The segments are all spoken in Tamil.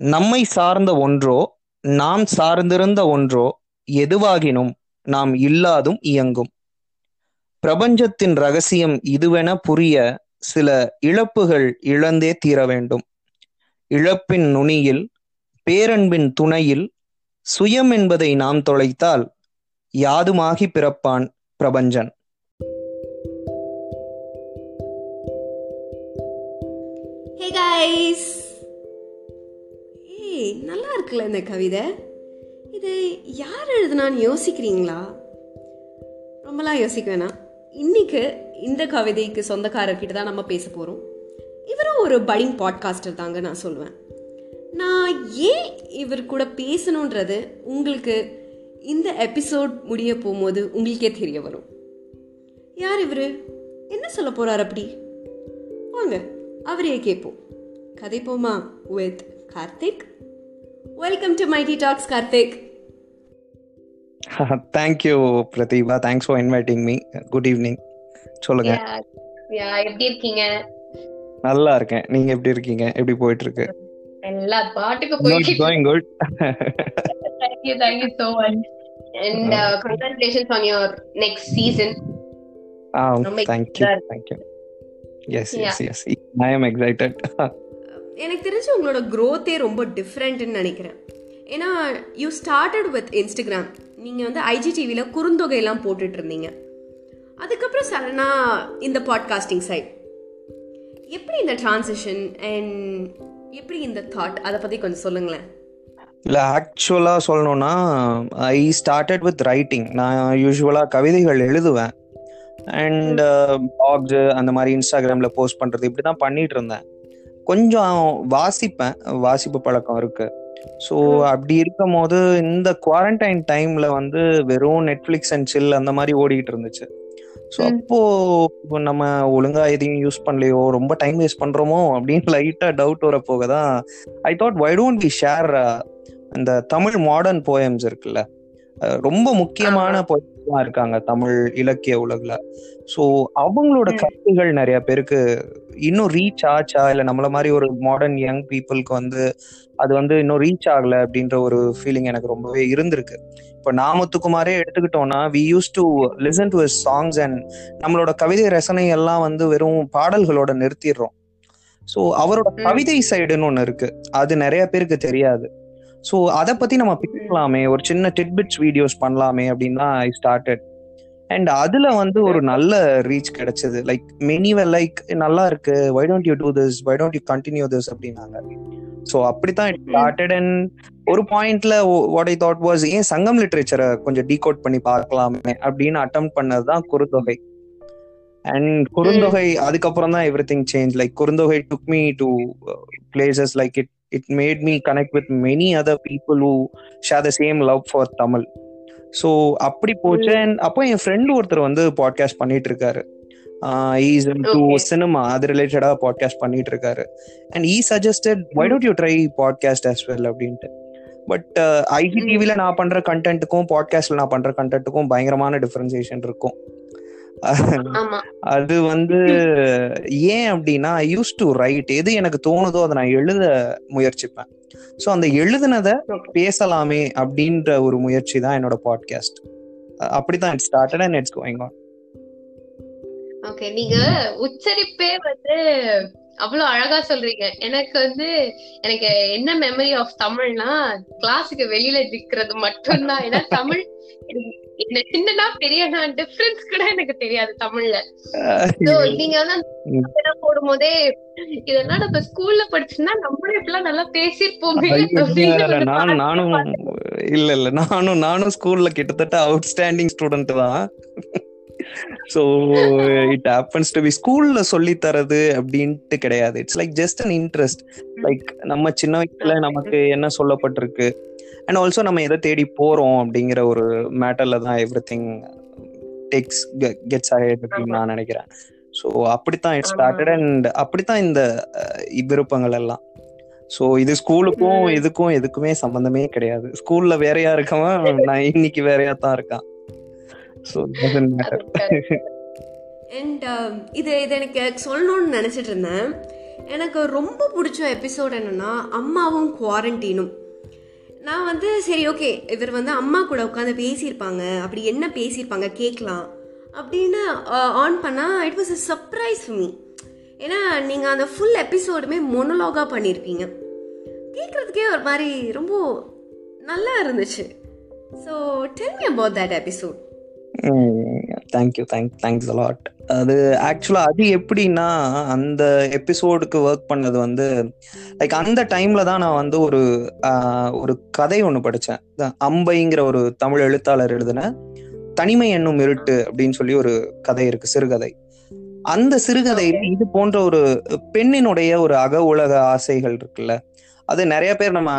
நம்மை சார்ந்த ஒன்றோ நாம் சார்ந்திருந்த ஒன்றோ எதுவாகினும் நாம் இல்லாதும் இயங்கும். பிரபஞ்சத்தின் ரகசியம் இதுவென புரிய சில இழப்புகள் இழந்தே தீர வேண்டும். இழப்பின் நுனியில் பேரன்பின் துணையில் சுயம் என்பதை நாம் தொலைத்தால் யாதுமாகி பிறப்பான் பிரபஞ்சன். Hey guys! நல்லா இருக்குல்ல இந்த கவிதை? இது யார் எழுதுனான்னு யோசிக்கிறீங்களா? ரொம்பலாம் யோசிக்க வேணாம். இன்னைக்கு இந்த கவிதைக்கு சொந்தக்காரர்கிட்ட தான் நம்ம பேச போகிறோம் இவரும் ஒரு படிங் பாட்காஸ்டர் தாங்க நான் சொல்லுவேன் நான் ஏன் இவர் கூட பேசணுன்றது உங்களுக்கு இந்த எபிசோட் முடிய போகும்போது உங்களுக்கே தெரிய வரும். யார் இவர்? என்ன சொல்ல போகிறார் அப்படி? வாங்க அவரையே கேட்போம். Kathaipoma with Karthik. Welcome to mighty talks Karthik thank you Pratheeba thanks for inviting me good evening சொல்லுங்க யா எப்படி இருக்கீங்க நல்லா இருக்கேன் நீங்க எப்படி இருக்கீங்க எப்படி போயிட்டு இருக்கு எல்லா பாட்டுக்கு போயிட்டு going good thank you thank you so much and congratulations on your next season ஆ ரொம்ப தேங்க்யூ இதா இருக்கு. Thank you yes yes yes I am excited எனக்கு தெரிஞ்சு உங்களோட க்ரோத்தே ரொம்ப டிஃப்ரெண்ட்னு நினைக்கிறேன். ஏன்னா யூ ஸ்டார்டட் வித் இன்ஸ்டாகிராம் நீங்கள் வந்து ஐஜிடிவியில் குறுந்தொகையெல்லாம் போட்டுட்டு இருந்தீங்க அதுக்கப்புறம் சடனாக இந்த பாட்காஸ்டிங் சைட் எப்படி இந்த டிரான்சிஷன் அண்ட் எப்படி இந்த தாட் அதை பற்றி கொஞ்சம் சொல்லுங்களேன். இல்லை ஆக்சுவலாக சொல்லணும்னா ஐ ஸ்டார்டட் வித் ரைட்டிங் நான் யூஸ்வலாக கவிதைகள் எழுதுவேன். அண்ட் பிளாக்ஸ் அந்த மாதிரி இன்ஸ்டாகிராமில் போஸ்ட் பண்ணுறது இப்படி தான் பண்ணிட்டு இருந்தேன் கொஞ்சம் வாசிப்பேன். வாசிப்பு பழக்கம் இருக்கு. ஸோ அப்படி இருக்கும் போது இந்த குவாரண்டைன் டைம்ல வந்து வெறும் நெட்ஃப்ளிக்ஸ் அண்ட் சில் அந்த மாதிரி ஓடிக்கிட்டு இருந்துச்சு. ஸோ. அப்போ நம்ம ஒழுங்கா எதையும் யூஸ் பண்ணலையோ ரொம்ப டைம் வேஸ்ட் பண்றோமோ அப்படின்னு லைட்டா டவுட் வர போக தான் I thought why don't we share இந்த தமிழ் மாடர்ன் போயம்ஸ் இருக்குல்ல? ரொம்ப முக்கியமான போயம்ஸ்லாம் இருக்காங்க தமிழ் இலக்கிய உலகுல. ஸோ அவங்களோட ம். கவிதைகள் நிறைய பேருக்கு இன்னும் ரீச் ஆச்சா? இல்ல நம்மள மாதிரி ஒரு மாடர்ன் யங் பீப்புளுக்கு வந்து அது வந்து இன்னும் ரீச் ஆகல அப்படின்ற ஒரு ஃபீலிங் எனக்கு ரொம்பவே இருந்திருக்கு. இப்போ நாமத்துக்குமாரே எடுத்துக்கிட்டோம்னா we used to listen to songs and நம்மளோட கவிதை ரசனை எல்லாம் வந்து வெறும் பாடல்களோட நிறுத்திடுறோம். ஸோ அவரோட. கவிதை சைடுன்னு ஒன்று இருக்கு. அது நிறைய பேருக்கு தெரியாது. ஸோ அதை பத்தி நம்ம பேசலாமே. ஒரு சின்ன டிட்பிட்ஸ் வீடியோஸ் பண்ணலாமே அப்படின்னு தான் ஐ ஸ்டார்டட் அண்ட் அதுல வந்து ஒரு நல்ல ரீச் கிடைச்சது. லைக் மெனி லைக் நல்லா இருக்கு. Why don't you do this why don't you continue this அப்படின்னாங்க. ஸோ அப்படித்தான் இட் ஸ்டார்டட் அண்ட் ஒரு பாயிண்ட்ல வாட் ஐ தாட் வாஸ் ஏன் சங்கம் லிட்ரேச்சரை கொஞ்சம் டீகோட் பண்ணி பார்க்கலாமே அப்படின்னு அட்டம் பண்ணதுதான் குறுந்தொகை. அண்ட் குறுந்தொகை அதுக்கப்புறம் தான் everything change like Kurunthogai took me to places like it it made me connect with many other people who share the same love for Tamil so அப்படி போச்சு. அண்ட் அப்போ என் ஃப்ரெண்டு ஒருத்தர் வந்து பாட்காஸ்ட் பண்ணிட்டு இருக்காரு. Is to. சினிமா அது ரிலேட்டடா பாட்காஸ்ட் பண்ணிட்டு இருக்காரு. And he suggested why don't you try podcast as well? அப்படின்ட்டு. பட் ஐஜி டிவில நான் பண்ற கண்டென்ட்டுக்கும் பாட்காஸ்ட்ல நான் பண்ற கண்டென்ட்டுக்கும் பயங்கரமான டிஃபரன்சியேஷன் இருக்கும். அது வந்து ஏன் அப்படின்னா யூஸ் டு ரைட் எது எனக்கு தோணுதோ அதை நான் எழுத முயற்சிப்பேன். ஸோ அந்த எழுதுனதை. பேசலாமே அப்படின்ற ஒரு முயற்சி தான் என்னோட பாட்காஸ்ட் அப்படிதான் it started and it's going on okay நீங்க உச்சரிப்பே வந்து அவ்வளவு அழகா சொல்றீங்க. எனக்கு வந்து எனக்கு என்ன மெமரி ஆஃப் தமிழ்னா கிளாஸுக்கு வெளியில நிக்கிறது மட்டும்தான். ஏன்னா தமிழ் என்ன சின்னனா பெரியனா டிஃபரன்ஸ் கூட எனக்கு தெரியாது தமிழ்ல. நீங்க வந்து போடும்போதே இதெல்லாம் நம்ம ஸ்கூல்ல படிச்சுன்னா நம்மளும் இப்பெல்லாம் நல்லா பேசிருப்போமே நானும் நானும் இல்ல இல்ல நானும் நானும் ஸ்கூல்ல கிட்டத்தட்ட அவுட்ஸ்டாண்டிங் ஸ்டூடெண்ட் தான். So it happens to be ஸ்கூல்ல சொல்லி தரது அப்படின்ட்டு கிடையாது. It's like just an interest like நம்ம சின்ன வயசுல நமக்கு என்ன சொல்லப்பட்டிருக்கு? அண்ட் ஆல்சோ நம்ம எதை தேடி போறோம் அப்படிங்கிற ஒரு மேட்டர்ல தான் எவ்ரி திங் டேக்ஸ் கெட்ஸ் ஆயிட் அப்படின்னு நான் நினைக்கிறேன். ஸோ அப்படித்தான் இட் ஸ்டார்டட் அண்ட் அப்படித்தான் இந்த விருப்பங்கள் எல்லாம். ஸோ இது ஸ்கூலுக்கும். இதுக்கும் எதுக்குமே சம்பந்தமே கிடையாது. ஸ்கூல்ல வேறையா இருக்கவன் நான் இன்னைக்கு வேறையா தான் இருக்கான். ஸோ மேட்டர் அண்ட் இது இது எனக்கு சொல்லணும்னு நினச்சிட்டு இருந்தேன். எனக்கு ரொம்ப பிடிச்ச எபிசோட் என்னன்னா அம்மாவும் குவாரண்டீனும் நான் வந்து சரி ஓகே இவர் வந்து அம்மா கூட உட்காந்து பேசியிருப்பாங்க. அப்படி என்ன பேசியிருப்பாங்க கேட்கலாம். அப்படின்னு ஆன் பண்ணால் it was a surprise me ஏன்னா நீங்கள் அந்த ஃபுல் எபிசோடுமே மொனலாகாக பண்ணியிருப்பீங்க. கேட்குறதுக்கே ஒரு மாதிரி ரொம்ப நல்லா இருந்துச்சு. So tell me about that episode thank you thank thanks a lot அது ஆக்சுவலா அது எப்படின்னா அந்த எபிசோடுக்கு ஒர்க் பண்ணது வந்து லைக் அந்த டைம்ல தான் நான் வந்து ஒரு ஆஹ், ஒரு கதை ஒன்று படித்தேன் அம்பைங்கிற ஒரு தமிழ் எழுத்தாளர் எழுதின தனிமை என்னும் இருட்டு அப்படின்னு சொல்லி ஒரு கதை இருக்கு சிறுகதை. அந்த சிறுகதையில இது போன்ற ஒரு பெண்ணினுடைய ஒரு அக உலக ஆசைகள் இருக்குல்ல. அது நிறைய பேர் நம்ம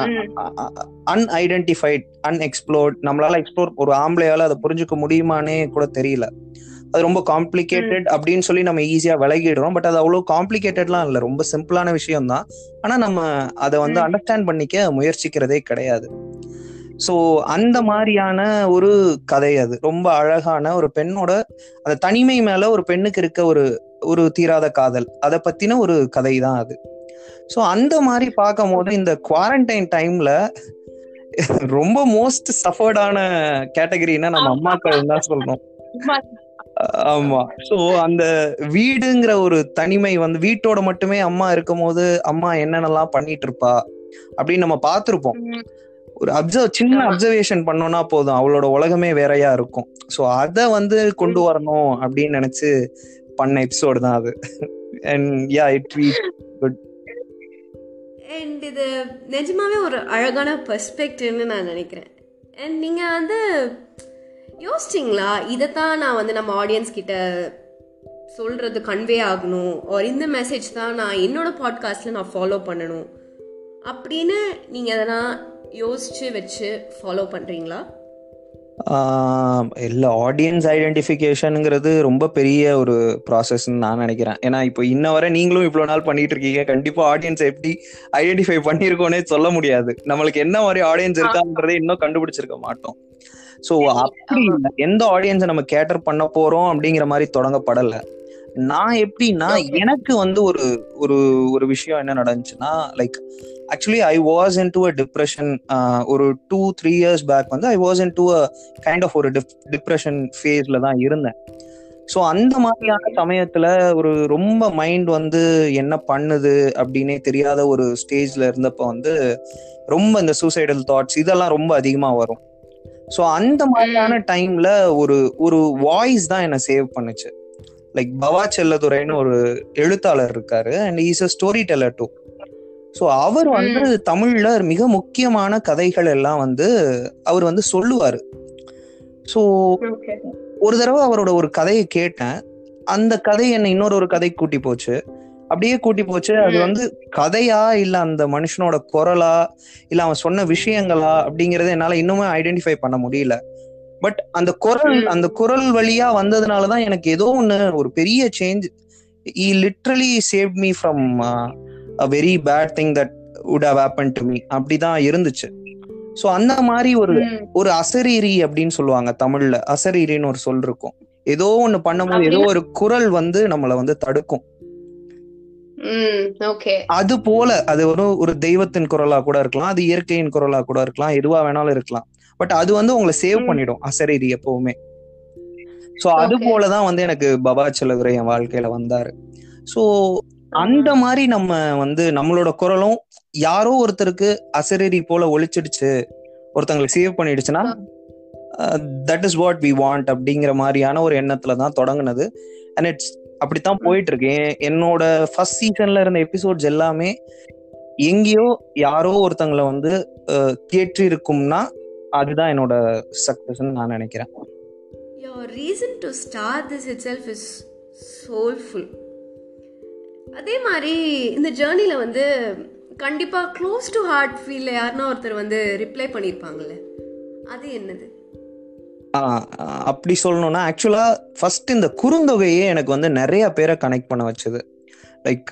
அன்ஐடென்டிஃபைட் அன்எக்ஸ்ப்ளோர்ட் நம்மளால எக்ஸ்ப்ளோர் ஒரு ஆம்பளையால அதை புரிஞ்சுக்க முடியுமானே கூட தெரியல. அது ரொம்ப காம்ப்ளிகேட்டட் அப்படின்னு சொல்லி நம்ம ஈஸியா விலகிடுறோம். பட் அது அவ்வளவு காம்ப்ளிகேட்டட்லாம் இல்லை. ரொம்ப சிம்பிளான விஷயம் தான் ஆனா நம்ம அதை வந்து. அண்டர்ஸ்டாண்ட் பண்ணிக்க முயற்சிக்கிறதே கிடையாது. ஸோ அந்த மாதிரியான ஒரு கதை அது. ரொம்ப அழகான ஒரு பெண்ணோட அந்த தனிமை மேல ஒரு பெண்ணுக்கு இருக்க ஒரு ஒரு தீராத காதல். அதை பத்தின ஒரு கதை தான் அது. ஸோ அந்த மாதிரி பார்க்கும் போது இந்த குவாரண்டைன் டைம்ல ரொம்ப மோஸ்ட் சஃபர்டான கேட்டகரினா நம்ம அம்மாக்கள் தான் சொல்லணும். ஆமா. சோ அந்த வீடுங்கிற ஒரு தனிமை வந்து வீட்டோட மட்டுமே அம்மா இருக்கும் போது அம்மா என்னென்னலாம் பண்ணிட்டு இருப்பா அப்படின்னு நம்ம பார்த்திருப்போம். ஒரு அப்சர்வ் சின்ன. அப்சர்வேஷன் பண்ணோம்னா போதும். அவளோட உலகமே வேறையா இருக்கும். சோ அத வந்து கொண்டு வரணும் அப்படின்னு நினைச்சு பண்ண எபிசோடு தான் அது. அண்ட் யா இட் அண்ட் இது நிஜமாவே ஒரு அழகான பெர்ஸ்பெக்டிவ்னு நான் நினைக்கிறேன். அண்ட் நீங்கள் வந்து யோசிச்சிங்களா? தான் நான் வந்து நம்ம ஆடியன்ஸ் கிட்ட சொல்கிறது கன்வே ஆகணும். ஒரு இந்த மெசேஜ் தான் நான் என்னோடய பாட்காஸ்ட்டில் நான் ஃபாலோ பண்ணணும். அப்படின்னு நீங்கள் எதனா யோசித்து வச்சு ஃபாலோ பண்ணுறீங்களா இல்ல ஆடியன்ஸ் ஐடென்டிஃபிகேஷனுங்கிறது ரொம்ப பெரிய ஒரு ப்ராசஸ்ன்னு நான் நினைக்கிறேன். ஏன்னா இப்போ இன்ன வரை நீங்களும் இவ்வளவு நாள் பண்ணிட்டு இருக்கீங்க. கண்டிப்பா ஆடியன்ஸ் எப்படி ஐடென்டிஃபை பண்ணிருக்கோனே சொல்ல முடியாது. நம்மளுக்கு என்ன மாதிரி ஆடியன்ஸ் இருக்கான்றதே இன்னும் கண்டுபிடிச்சிருக்க மாட்டோம். சோ அப்படி எந்த ஆடியன்ஸை நம்ம கேட்டர் பண்ண போறோம் அப்படிங்கிற மாதிரி தொடங்கப்படல. நான் எப்படின்னா எனக்கு வந்து ஒரு ஒரு ஒரு விஷயம் என்ன நடந்துச்சுன்னா like actually I was into a depression ஒரு டூ த்ரீ இயர்ஸ் பேக் வந்து I was into a kind of ஒரு டிப்ரெஷன் ஃபேஸ்ல தான் இருந்தேன். ஸோ அந்த மாதிரியான சமயத்துல ஒரு ரொம்ப மைண்ட் வந்து என்ன பண்ணுது அப்படின்னே தெரியாத ஒரு ஸ்டேஜ்ல இருந்தப்ப வந்து ரொம்ப இந்த சூசைடல் தாட்ஸ் இதெல்லாம் ரொம்ப அதிகமா வரும். ஸோ அந்த மாதிரியான டைம்ல ஒரு ஒரு வாய்ஸ் தான் என்னை சேவ் பண்ணுச்சு. லைக் பவா செல்லதுரைன்னு ஒரு எழுத்தாளர் இருக்காரு and is a storyteller too so அவர் வந்து தமிழ்ல மிக முக்கியமான கதைகள் எல்லாம் வந்து அவர் வந்து சொல்லுவாரு. ஸோ. ஒரு தடவை அவரோட ஒரு கதையை கேட்டேன். அந்த கதை என்னை இன்னொரு ஒரு கதை கூட்டி போச்சு. அப்படியே கூட்டி போச்சு. அது ம். வந்து கதையா இல்ல அந்த மனுஷனோட குரலா இல்ல அவன் சொன்ன விஷயங்களா அப்படிங்கறத என்னால இன்னுமே ஐடென்டிஃபை பண்ண முடியல. பட் அந்த குரல் ம். அந்த குரல் வழியா வந்ததுனாலதான் எனக்கு ஏதோ ஒண்ணு ஒரு பெரிய change he literally save me from a very bad thing that would have happened to me. அப்படிதான் இருந்துச்சு. ஸோ அந்த மாதிரி ஒரு ம். ஒரு அசரீரி அப்படின்னு சொல்லுவாங்க தமிழ்ல. அசரீரின்னு ஒரு சொல் இருக்கும். ஏதோ ஒண்ணு பண்ணும்போது ஏதோ ஒரு குரல் வந்து நம்மள வந்து தடுக்கும். ம். அது போல அது ஒரு ஒரு தெய்வத்தின் குரலா கூட இருக்கலாம் அது இயற்கையின் குரலா கூட இருக்கலாம் எதுவா வேணாலும் இருக்கலாம். பட் அது வந்து உங்களை சேவ். பண்ணிடும். அசரீரி எப்பவுமே. சோ அது. போலதான் வந்து எனக்கு பபா செலவரை என் வாழ்க்கையில வந்தாரு. சோ அந்த மாதிரி நம்ம வந்து நம்மளோட குரலும் யாரோ ஒருத்தருக்கு அசரீரி போல ஒழிச்சிடுச்சு ஒருத்தங்களை save பண்ணிடுச்சுன்னா that is what we want அப்படிங்கிற மாதிரியான ஒரு எண்ணத்துல தான் தொடங்குனது. அண்ட் இட்ஸ் அப்படித்தான் போயிட்டு இருக்கு என்- என்னோட ஃபர்ஸ்ட் சீசன்ல இருந்த எபிசோட்ஸ் எல்லாமே எங்கேயோ யாரோ ஒருத்தங்களை வந்து தேற்றி இருக்கும்னா அதுதான் என்னோட சக்சஸ்ன்னு நான் நினைக்கிறேன். Your reason to start this itself is soulful. அதே மாதிரி இந்த ஜேர்னியில் வந்து கண்டிப்பாக க்ளோஸ் டு ஹார்ட் ஃபீல்ல யாருன்னா ஒருத்தர் வந்து ரிப்ளை பண்ணியிருப்பாங்கல்ல அது என்னது? அப்படி சொல்லணும்னா ஆக்சுவலா ஃபர்ஸ்ட் இந்த குறுந்தொகையே எனக்கு வந்து நிறைய பேரை கனெக்ட் பண்ண வச்சது. லைக்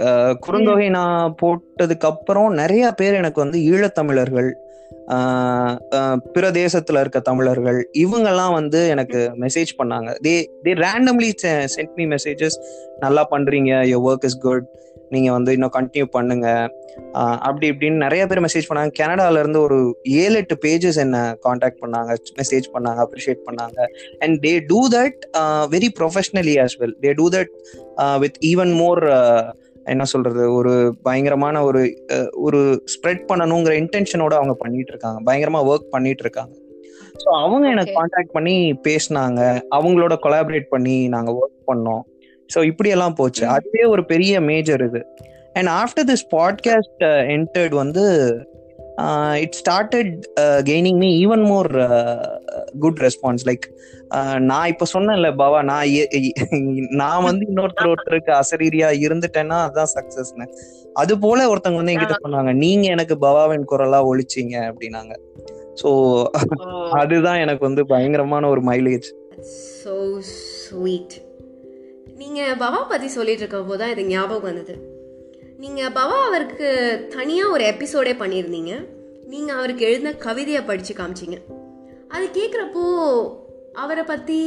குறுந்தொகை நான் போட்டதுக்கு அப்புறம் நிறைய பேர் எனக்கு வந்து ஈழத்தமிழர்கள் பிற தேசத்துல இருக்க தமிழர்கள் இவங்கெல்லாம் வந்து எனக்கு மெசேஜ் பண்ணாங்க. They they randomly sent me messages நல்லா பண்றீங்க யோர் ஒர்க் இஸ் குட் நீங்க வந்து இன்னும் கண்டினியூ பண்ணுங்க. அப்படி இப்படின்னு நிறைய பேர் மெசேஜ் பண்ணாங்க. கனடால இருந்து ஒரு ஏழு எட்டு பேஜஸ் என்ன காண்டாக்ட் பண்ணாங்க மெசேஜ் பண்ணாங்க அப்ரிஷியேட் பண்ணாங்க. And they do that very professionally as well they do that with even more என்ன சொல்றது ஒரு பயங்கரமான ஒரு ஒரு ஸ்ப்ரெட் பண்ணணுங்கிற இன்டென்ஷனோட அவங்க பண்ணிட்டு இருக்காங்க. பயங்கரமா ஒர்க் பண்ணிட்டு இருக்காங்க. ஸோ அவங்க எனக்கு. காண்டாக்ட் பண்ணி பேசினாங்க. அவங்களோட கொலாபரேட் பண்ணி நாங்க ஒர்க் பண்ணோம். ஸோ இப்படி எல்லாம் போச்சு. அதுவே ஒரு பெரிய மேஜர் இது. And after this podcast entered வந்து it started gaining me even more good response like நான் இப்ப சொன்னேன்ல பாவா நான் நான் வந்து இன்னொருத்தர் ஒருத்தருக்கு அசரீரியா இருந்துட்டேன்னா அதான் சக்சஸ்னு அது போல ஒருத்தவங்க வந்து என்கிட்ட சொன்னாங்க நீங்க எனக்கு பவாவின் குரலா ஒழிச்சீங்க அப்படின்னாங்க. ஸோ அதுதான் எனக்கு வந்து பயங்கரமான ஒரு மைலேஜ் ஸோ ஸ்வீட் நீங்கள் பவா பற்றி சொல்லிட்டு இருக்க போது தான் இது ஞாபகம் வந்தது. நீங்கள் பவா அவருக்கு தனியாக ஒரு எபிசோடே பண்ணியிருந்தீங்க. நீங்கள் அவருக்கு எழுதின கவிதையை படித்து காமிச்சிங்க. அது கேட்குறப்போ அவரை பற்றி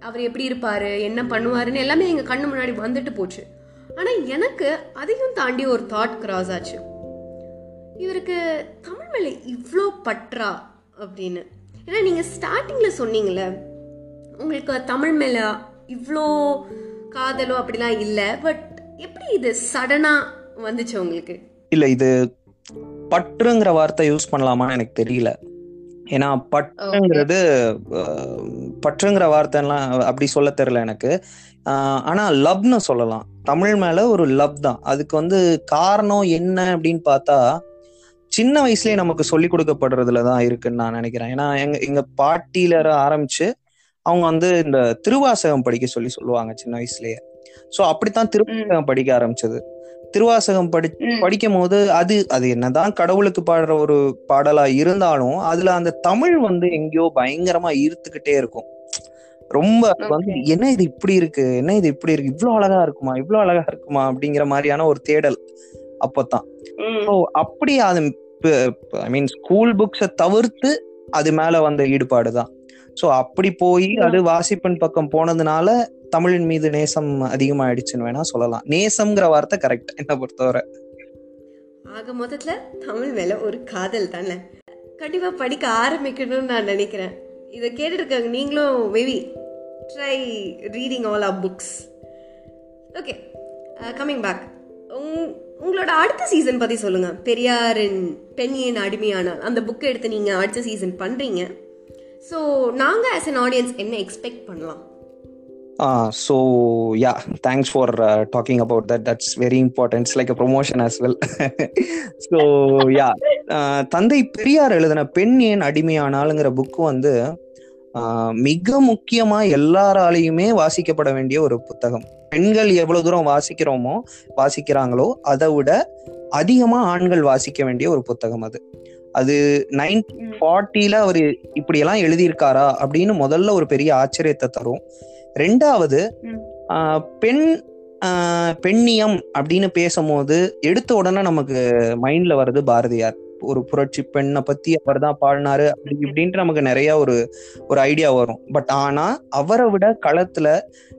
அவர் எப்படி இருப்பார் என்ன பண்ணுவாருன்னு எல்லாமே எங்கள் கண்ணு முன்னாடி வந்துட்டு போச்சு. ஆனால் எனக்கு அதையும் தாண்டி ஒரு தாட் கிராஸ் ஆச்சு. இவருக்கு தமிழ் மேலே இவ்வளோ பற்றா அப்படின்னு. ஏன்னா நீங்கள் ஸ்டார்டிங்கில் சொன்னீங்களே உங்களுக்கு தமிழ் மேலே இவ்வளோ காதலோ அப்படிலாம் இல்லை பட் எப்படி இது சடனாக வந்துச்சு உங்களுக்கு? இல்ல இது பற்றுங்கிற வார்த்தை யூஸ் பண்ணலாமான்னு எனக்கு தெரியல. ஏன்னா பற்றுங்கிறது பற்றுங்கிற வார்த்தைலாம் அப்படி சொல்ல தெரியல எனக்கு. ஆனா லவ்னு சொல்லலாம். தமிழ் மேல ஒரு லவ் தான். அதுக்கு வந்து காரணம் என்ன அப்படின்னு பார்த்தா சின்ன வயசுலயே நமக்கு சொல்லி கொடுக்கப்படுறதுல தான் இருக்குன்னு நான் நினைக்கிறேன். ஏன்னா எங்க எங்க பாட்டியில ஆரம்பிச்சு அவங்க வந்து இந்த திருவாசகம் படிக்க சொல்லி சொல்லுவாங்க சின்ன வயசுலயே. சோ அப்படித்தான் திருவாசகம் படிக்க ஆரம்பிச்சது. திருவாசகம் படி. படிக்கும் போது அது அது என்னதான் கடவுளுக்கு பாடுற ஒரு பாடலா இருந்தாலும் அதுல அந்த தமிழ் வந்து எங்கேயோ பயங்கரமா ஈர்த்துக்கிட்டே இருக்கும். ரொம்ப வந்து. என்ன இது இப்படி இருக்கு? என்ன இது இப்படி இருக்கு? இவ்ளோ அழகா இருக்குமா? இவ்ளோ அழகா இருக்குமா? அப்படிங்கிற மாதிரியான ஒரு தேடல் அப்பதான். ஸோ அப்படி அது ஐ மீன் ஸ்கூல் புக்ஸை தவிர்த்து அது மேல வந்த ஈடுபாடு தான் ஸோ அப்படி போய் அது வாசிப்பின் பக்கம் போனதுனால தமிழின் மீது நேசம் அதிகமாயிடுச்சுன்னு வேணா சொல்லலாம். நேசம்ங்கிற வார்த்தை கரெக்ட் என்ன பொறுத்தவரை. ஆக மொத்தத்தில் தமிழ் மேலே ஒரு காதல் தானே? கண்டிப்பாக படிக்க ஆரம்பிக்கணும்னு நான் நினைக்கிறேன். இதை கேட்டுட்டு இருக்காங்க நீங்களும் maybe try reading all our books okay coming back உங் உங்களோட அடுத்த சீசன் பற்றி சொல்லுங்கள் பெரியாரின் பெண் ஏன் அடிமையானால். அந்த புக்கை எடுத்து நீங்கள் அடுத்த சீசன் பண்ணுறீங்க ஸோ நாங்கள் ஆஸ் அன் ஆடியன்ஸ் என்ன எக்ஸ்பெக்ட் பண்ணலாம்? ஆ so yeah thanks for talking about that that. Very importance like promotion like well so yeah தந்தை பெரியார் எழுதின பெண் ஏன் அடிமையானாலுங்கிற புக்கு வந்து மிக முக்கியமா எல்லாராலையுமே வாசிக்கப்பட வேண்டிய ஒரு புத்தகம். பெண்கள் எவ்வளவு தூரம் வாசிக்கிறோமோ வாசிக்கிறாங்களோ அதை விட அதிகமா ஆண்கள் வாசிக்க வேண்டிய ஒரு புத்தகம் அது. அது நைன்டீன் ஃபார்ட்டில அவர் இப்படியெல்லாம் எழுதியிருக்காரா அப்படின்னு முதல்ல ஒரு பெரிய ஆச்சரியத்தை தரும். ரெண்டாவது பெண் பெண்ணியம் அப்படின்னு பேசும்போது எடுத்த உடனே நமக்கு மைண்ட்ல வருது பாரதியார். ஒரு புரட்சி பெண்ணை பத்தி அவர் தான் பாடினாரு அப்படி இப்படின்ட்டு நமக்கு நிறைய ஒரு ஒரு ஐடியா வரும். பட் ஆனா அவரை விட களத்துல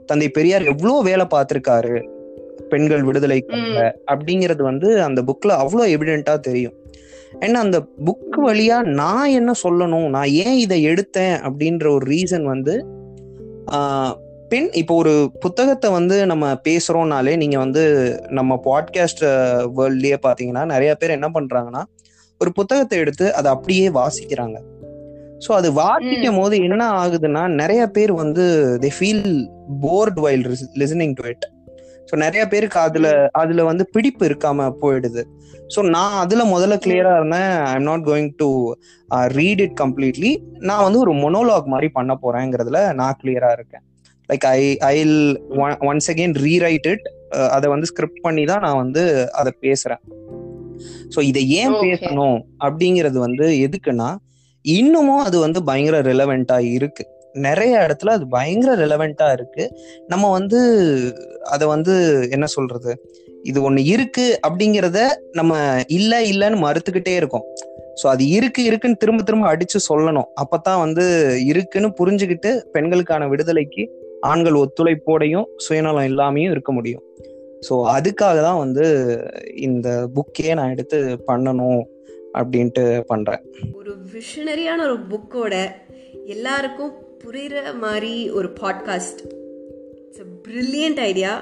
தந்தை பெரியார் எவ்வளோ வேலை பார்த்திருக்காரு பெண்கள் விடுதலைக்காக அப்படிங்கிறது வந்து அந்த புக்ல அவ்வளோ எவிடென்ட்டா தெரியும். ஏன்னா அந்த புக் வழியா நான் என்ன சொல்லணும்? நான் ஏன் இதை எடுத்தேன்? அப்படின்ற ஒரு ரீசன் வந்து பெண் இப்போ ஒரு புத்தகத்தை வந்து நம்ம பேசுறோம்னாலே நீங்க வந்து நம்ம பாட்காஸ்ட் வேர்ல்ட்லயே பாத்தீங்கன்னா நிறைய பேர் என்ன பண்றாங்கன்னா ஒரு புத்தகத்தை எடுத்து அதை அப்படியே வாசிக்கிறாங்க. ஸோ அது வாசிக்கும் போது என்ன ஆகுதுன்னா நிறைய பேர் வந்து they feel bored while listening to it so நிறைய பேருக்கு அதுல அதுல வந்து பிடிப்பு இருக்காம போயிடுது. ஸோ நான் அதுல முதல்ல கிளியரா இருந்தேன். I am not going to read it completely நான் வந்து ஒரு மொனோலாக் மாதிரி பண்ண போறேங்கிறதுல நான் கிளியரா இருக்கேன். Like I I once again rewrite it அதை வந்து ஸ்கிரிப்ட் பண்ணி தான் நான் வந்து அதை பேசுறேன். ஸோ இதை ஏன். பேசணும் அப்படிங்கிறது வந்து எதுக்குன்னா இன்னமும் அது வந்து பயங்கர ரிலவெண்டா இருக்கு. நிறைய இடத்துல அது பயங்கர ரிலவெண்டா இருக்கு. நம்ம வந்து அதை வந்து என்ன சொல்றது? இது ஒன்று இருக்கு அப்படிங்கிறத நம்ம இல்லை இல்லைன்னு மறுத்துக்கிட்டே இருக்கோம். ஸோ அது இருக்கு இருக்குன்னு திரும்ப திரும்ப அடிச்சு சொல்லணும். அப்பதான் வந்து இருக்குன்னு புரிஞ்சுக்கிட்டு பெண்களுக்கான விடுதலைக்கு ஆண்கள் ஒத்துழைப்போடையும் சுயநலம் இல்லாமையும் இருக்க முடியும். ஸோ அதுக்காக தான் வந்து இந்த புக்கே நான் எடுத்து பண்ணணும் அப்படின்ட்டு பண்றேன். ஒரு விஷனரியான ஒரு புக்கோட எல்லாருக்கும் புரிகிற மாதிரி ஒரு podcast it's a brilliant idea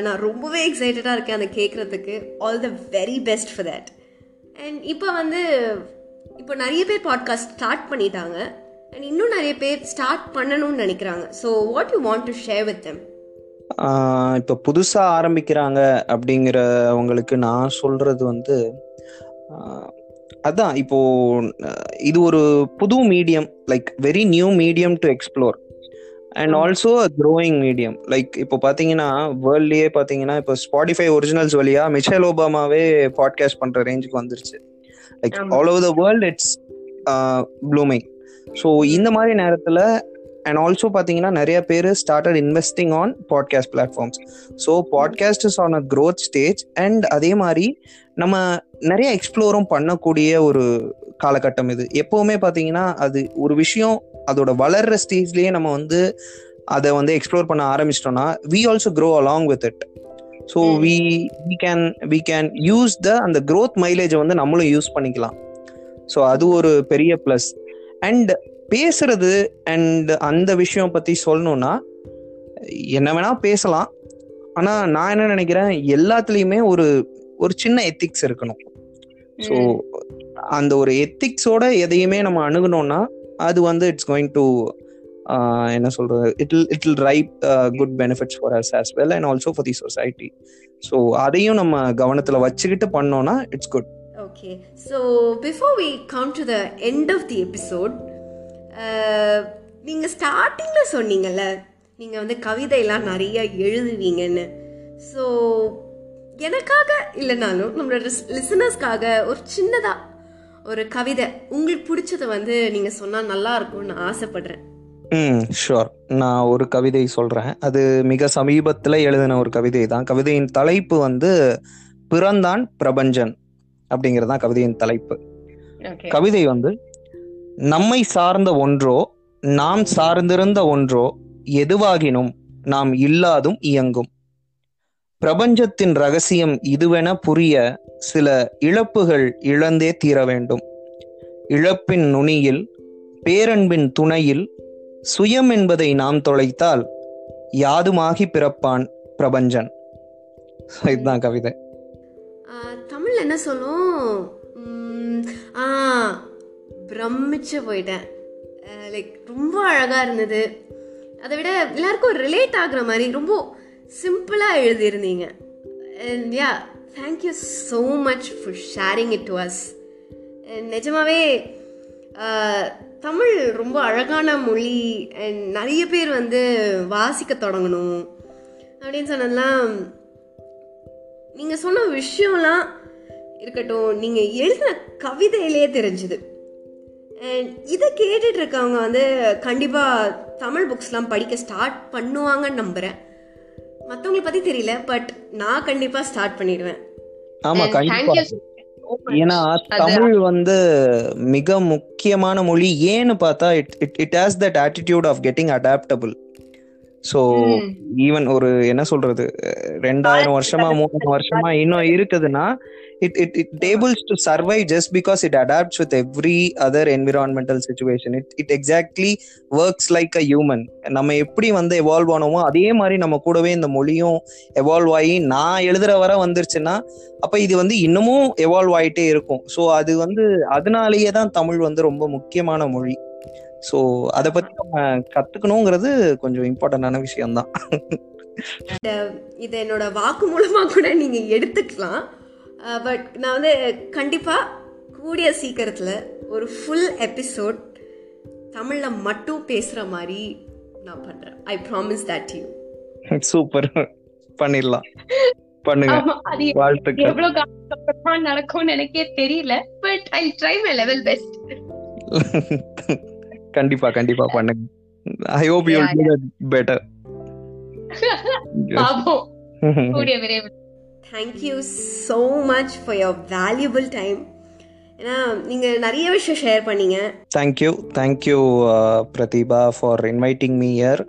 நான் ரொம்பவே எக்ஸைட்டடாக இருக்கேன் அதை கேட்குறதுக்கு all the very best for that and இப்போ வந்து இப்போ நிறைய பேர் பாட்காஸ்ட் ஸ்டார்ட் பண்ணிட்டாங்க. அண்ட் இன்னும் நிறைய பேர் ஸ்டார்ட் பண்ணணும்னு நினைக்கிறாங்க. So what you want to share with them இப்போ புதுசாக ஆரம்பிக்கிறாங்க அப்படிங்கிறவங்களுக்கு நான் சொல்கிறது வந்து அதான் இப்போ இது ஒரு புது medium like very new medium to explore and also growing medium like இப்போ பார்த்தீங்கன்னா வேர்ல்ட்லயே பார்த்தீங்கன்னா இப்போ ஸ்பாடிஃபை ஒரிஜினல்ஸ் வழியா மிச்சல் ஓபாமாவே பாட்காஸ்ட் பண்ற ரேஞ்சுக்கு வந்துருச்சு. Like. All over the world it's blooming so இந்த மாதிரி நேரத்தில் அண்ட் ஆல்சோ பார்த்தீங்கன்னா நிறைய பேர் started investing on podcast platforms so podcast is on a growth stage and அதே மாதிரி நம்ம நிறைய எக்ஸ்ப்ளோரும் பண்ணக்கூடிய ஒரு காலகட்டம் இது. எப்பவுமே பார்த்தீங்கன்னா அது ஒரு விஷயம் அதோட வளர்ற ஸ்டேஜ்லயே நம்ம வந்து அதை வந்து எக்ஸ்ப்ளோர் பண்ண ஆரம்பிச்சிட்டோம்னா we also grow along with it so. We we can we can use the அந்த க்ரோத் மைலேஜை வந்து நம்மளும் யூஸ் பண்ணிக்கலாம். ஸோ அது ஒரு பெரிய ப்ளஸ் அண்ட் பேசுறது அண்ட் அந்த விஷயம் பத்தி சொல்லணும்னா என்ன வேணா பேசலாம். ஆனா நான் என்ன நினைக்கிறேன் எல்லாத்துலயுமே ஒரு ஒரு சின்ன எத்திக்ஸ் இருக்கணும். ஸோ அந்த ஒரு எத்திக்ஸோட எதையுமே நம்ம அணுகணும்னா அது வந்து இட்ஸ் கோயிங் டு என்ன சொல்றது it it will write good benefits for us as well and also for the society so அதையும் நம்ம கவனத்துல வச்சுக்கிட்டு பண்ணோம்னா it's good okay so before we come to the end of the episode நீங்கள் ஸ்டார்டிங்கில் சொன்னீங்கல்ல நீங்கள் வந்து கவிதையெல்லாம் நிறைய எழுதுவீங்கன்னு. ஸோ எனக்காக இல்லைனாலும் நம்மளோட லிசனர்ஸ்க்காக ஒரு சின்னதாக ஒரு கவிதை உங்களுக்கு பிடிச்சதை வந்து நீங்கள் சொன்னால் நல்லா இருக்கும்னு நான் ஆசைப்படுறேன். ம் ஷுவர் நான் ஒரு கவிதை சொல்றேன். அது மிக சமீபத்துல எழுதின ஒரு கவிதை தான் கவிதையின் தலைப்பு வந்து பிறந்தான் பிரபஞ்சன் அப்படிங்கறதுதான் கவிதையின் தலைப்பு. ஓகே கவிதை வந்து நம்மை சார்ந்த ஒன்றோ நாம் சார்ந்திருந்த ஒன்றோ எதுவாகினும் நாம் இல்லாதும் இயங்கும். பிரபஞ்சத்தின் ரகசியம் இதுவென புரிய சில இழப்புகள் இழந்தே தீர வேண்டும். இழப்பின் நுனியில் பேரன்பின் துணையில் சுயம் என்பதை நாம் தொலைத்தால் யாதுமாகி பிறப்பான் பிரபஞ்சன். இதுதான் கவிதை. தமிழ் என்ன சொல்லும்? பிரமிச்சு போயிட்டேன். லைக் ரொம்ப அழகாக இருந்தது. அதை விட எல்லாருக்கும் ரிலேட் ஆகுற மாதிரி ரொம்ப சிம்பிளாக எழுதியிருந்தீங்க. And yeah thank you so much for sharing it to us நிஜமாவே தமிழ் ரொம்ப அழகான மொழி அண்ட் நிறைய பேர் வந்து வாசிக்க தொடங்கணும் அப்படின்னு சொன்னதெல்லாம் நீங்கள் சொன்ன விஷயம்லாம் இருக்கட்டும் நீங்கள் எழுதின கவிதையிலே தெரிஞ்சுது. இதை கேட்டுட்டு இருக்கவங்க வந்து கண்டிப்பாக தமிழ் புக்ஸ்லாம் படிக்க ஸ்டார்ட் பண்ணுவாங்கன்னு நம்புகிறேன் மற்றவங்களை பற்றி தெரியல பட் நான் கண்டிப்பாக ஸ்டார்ட் பண்ணிடுவேன். ஆமா கண்டிப்பா. ஏன்னா தமிழ் வந்து மிக முக்கியமான மொழி. ஏன்னு பார்த்தா it it it has that attitude of getting adaptable so even ஒரு என்ன சொல்றது ரெண்டாயிரம் வருஷமா மூணு வருஷமா இன்னும் இருக்குதுன்னா it it it enables to survive just because it adapts with every other environmental situation it it exactly works like a human நம்ம எப்படி வந்து எவால்வ் ஆனோமோ அதே மாதிரி நம்ம கூடவே இந்த மொழியும் எவால்வ் ஆகி நான் எழுதுற வர வந்துருச்சுன்னா அப்ப இது வந்து இன்னமும் எவால்வ் ஆயிட்டே இருக்கும். ஸோ அது வந்து அதனாலேயே தான் தமிழ் வந்து ரொம்ப முக்கியமான மொழி. ஸோ அதை பத்தி நம்ம கத்துக்கணுங்கிறது கொஞ்சம் இம்பார்ட்டன்டான விஷயம்தான். இதை என்னோட வாக்கு மூலமாக கூட நீங்கள் எடுத்துக்கலாம். பட் நான் வந்து கண்டிப்பாக கூடிய சீக்கிரத்தில் ஒரு ஃபுல் எபிசோட் தமிழில் மட்டும் பேசுகிற மாதிரி நான் பண்ணுறேன் I promise that you super. பண்ணிடலாம். பண்ணுங்க. வாழ்த்துக்கள். எவ்வளவு நடக்கும்னு எனக்கே தெரியல but I try my level best கண்டிப்பா கண்டிப்பா பண்ணுங்க. I hope you do better பாப்போம். கூடிய விரைவில். Thank you so much for your valuable time ஏன்னா நீங்கள் நிறைய விஷயம் ஷேர் பண்ணீங்க. Thank you thank you Prathiba for inviting me here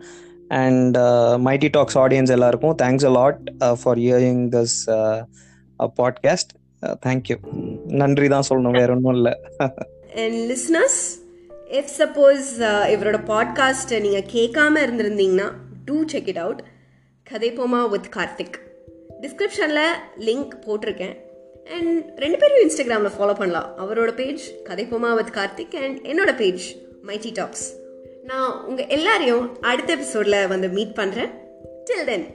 and Mighty Talks audience எல்லாருக்கும் thanks a lot for hearing this podcast thank you நன்றி தான் சொல்லணும் வேற ஒன்றும் இல்லை. லிஸ்னஸ் இஃப் சப்போஸ் uh, இவரோட பாட்காஸ்ட்டை நீங்கள் கேட்காம இருந்திருந்தீங்கன்னா do check it out Kathaipoma with Karthik. டிஸ்கிரிப்ஷனில் லிங்க் போட்டிருக்கேன். அண்ட் ரெண்டு பேரும் இன்ஸ்டாகிராமில் ஃபாலோ பண்ணலாம். அவரோட page Kathaipoma with Karthik and என்னோட பேஜ் மைட்டி டாக்ஸ் நான் உங்கள் எல்லாரையும் அடுத்த எபிசோடில் வந்து மீட் பண்ணுறேன் டில் தென்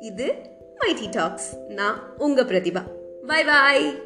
இது மைட்டி டாக்ஸ் நான் உங்கள் பிரதிபா. பாய் பாய்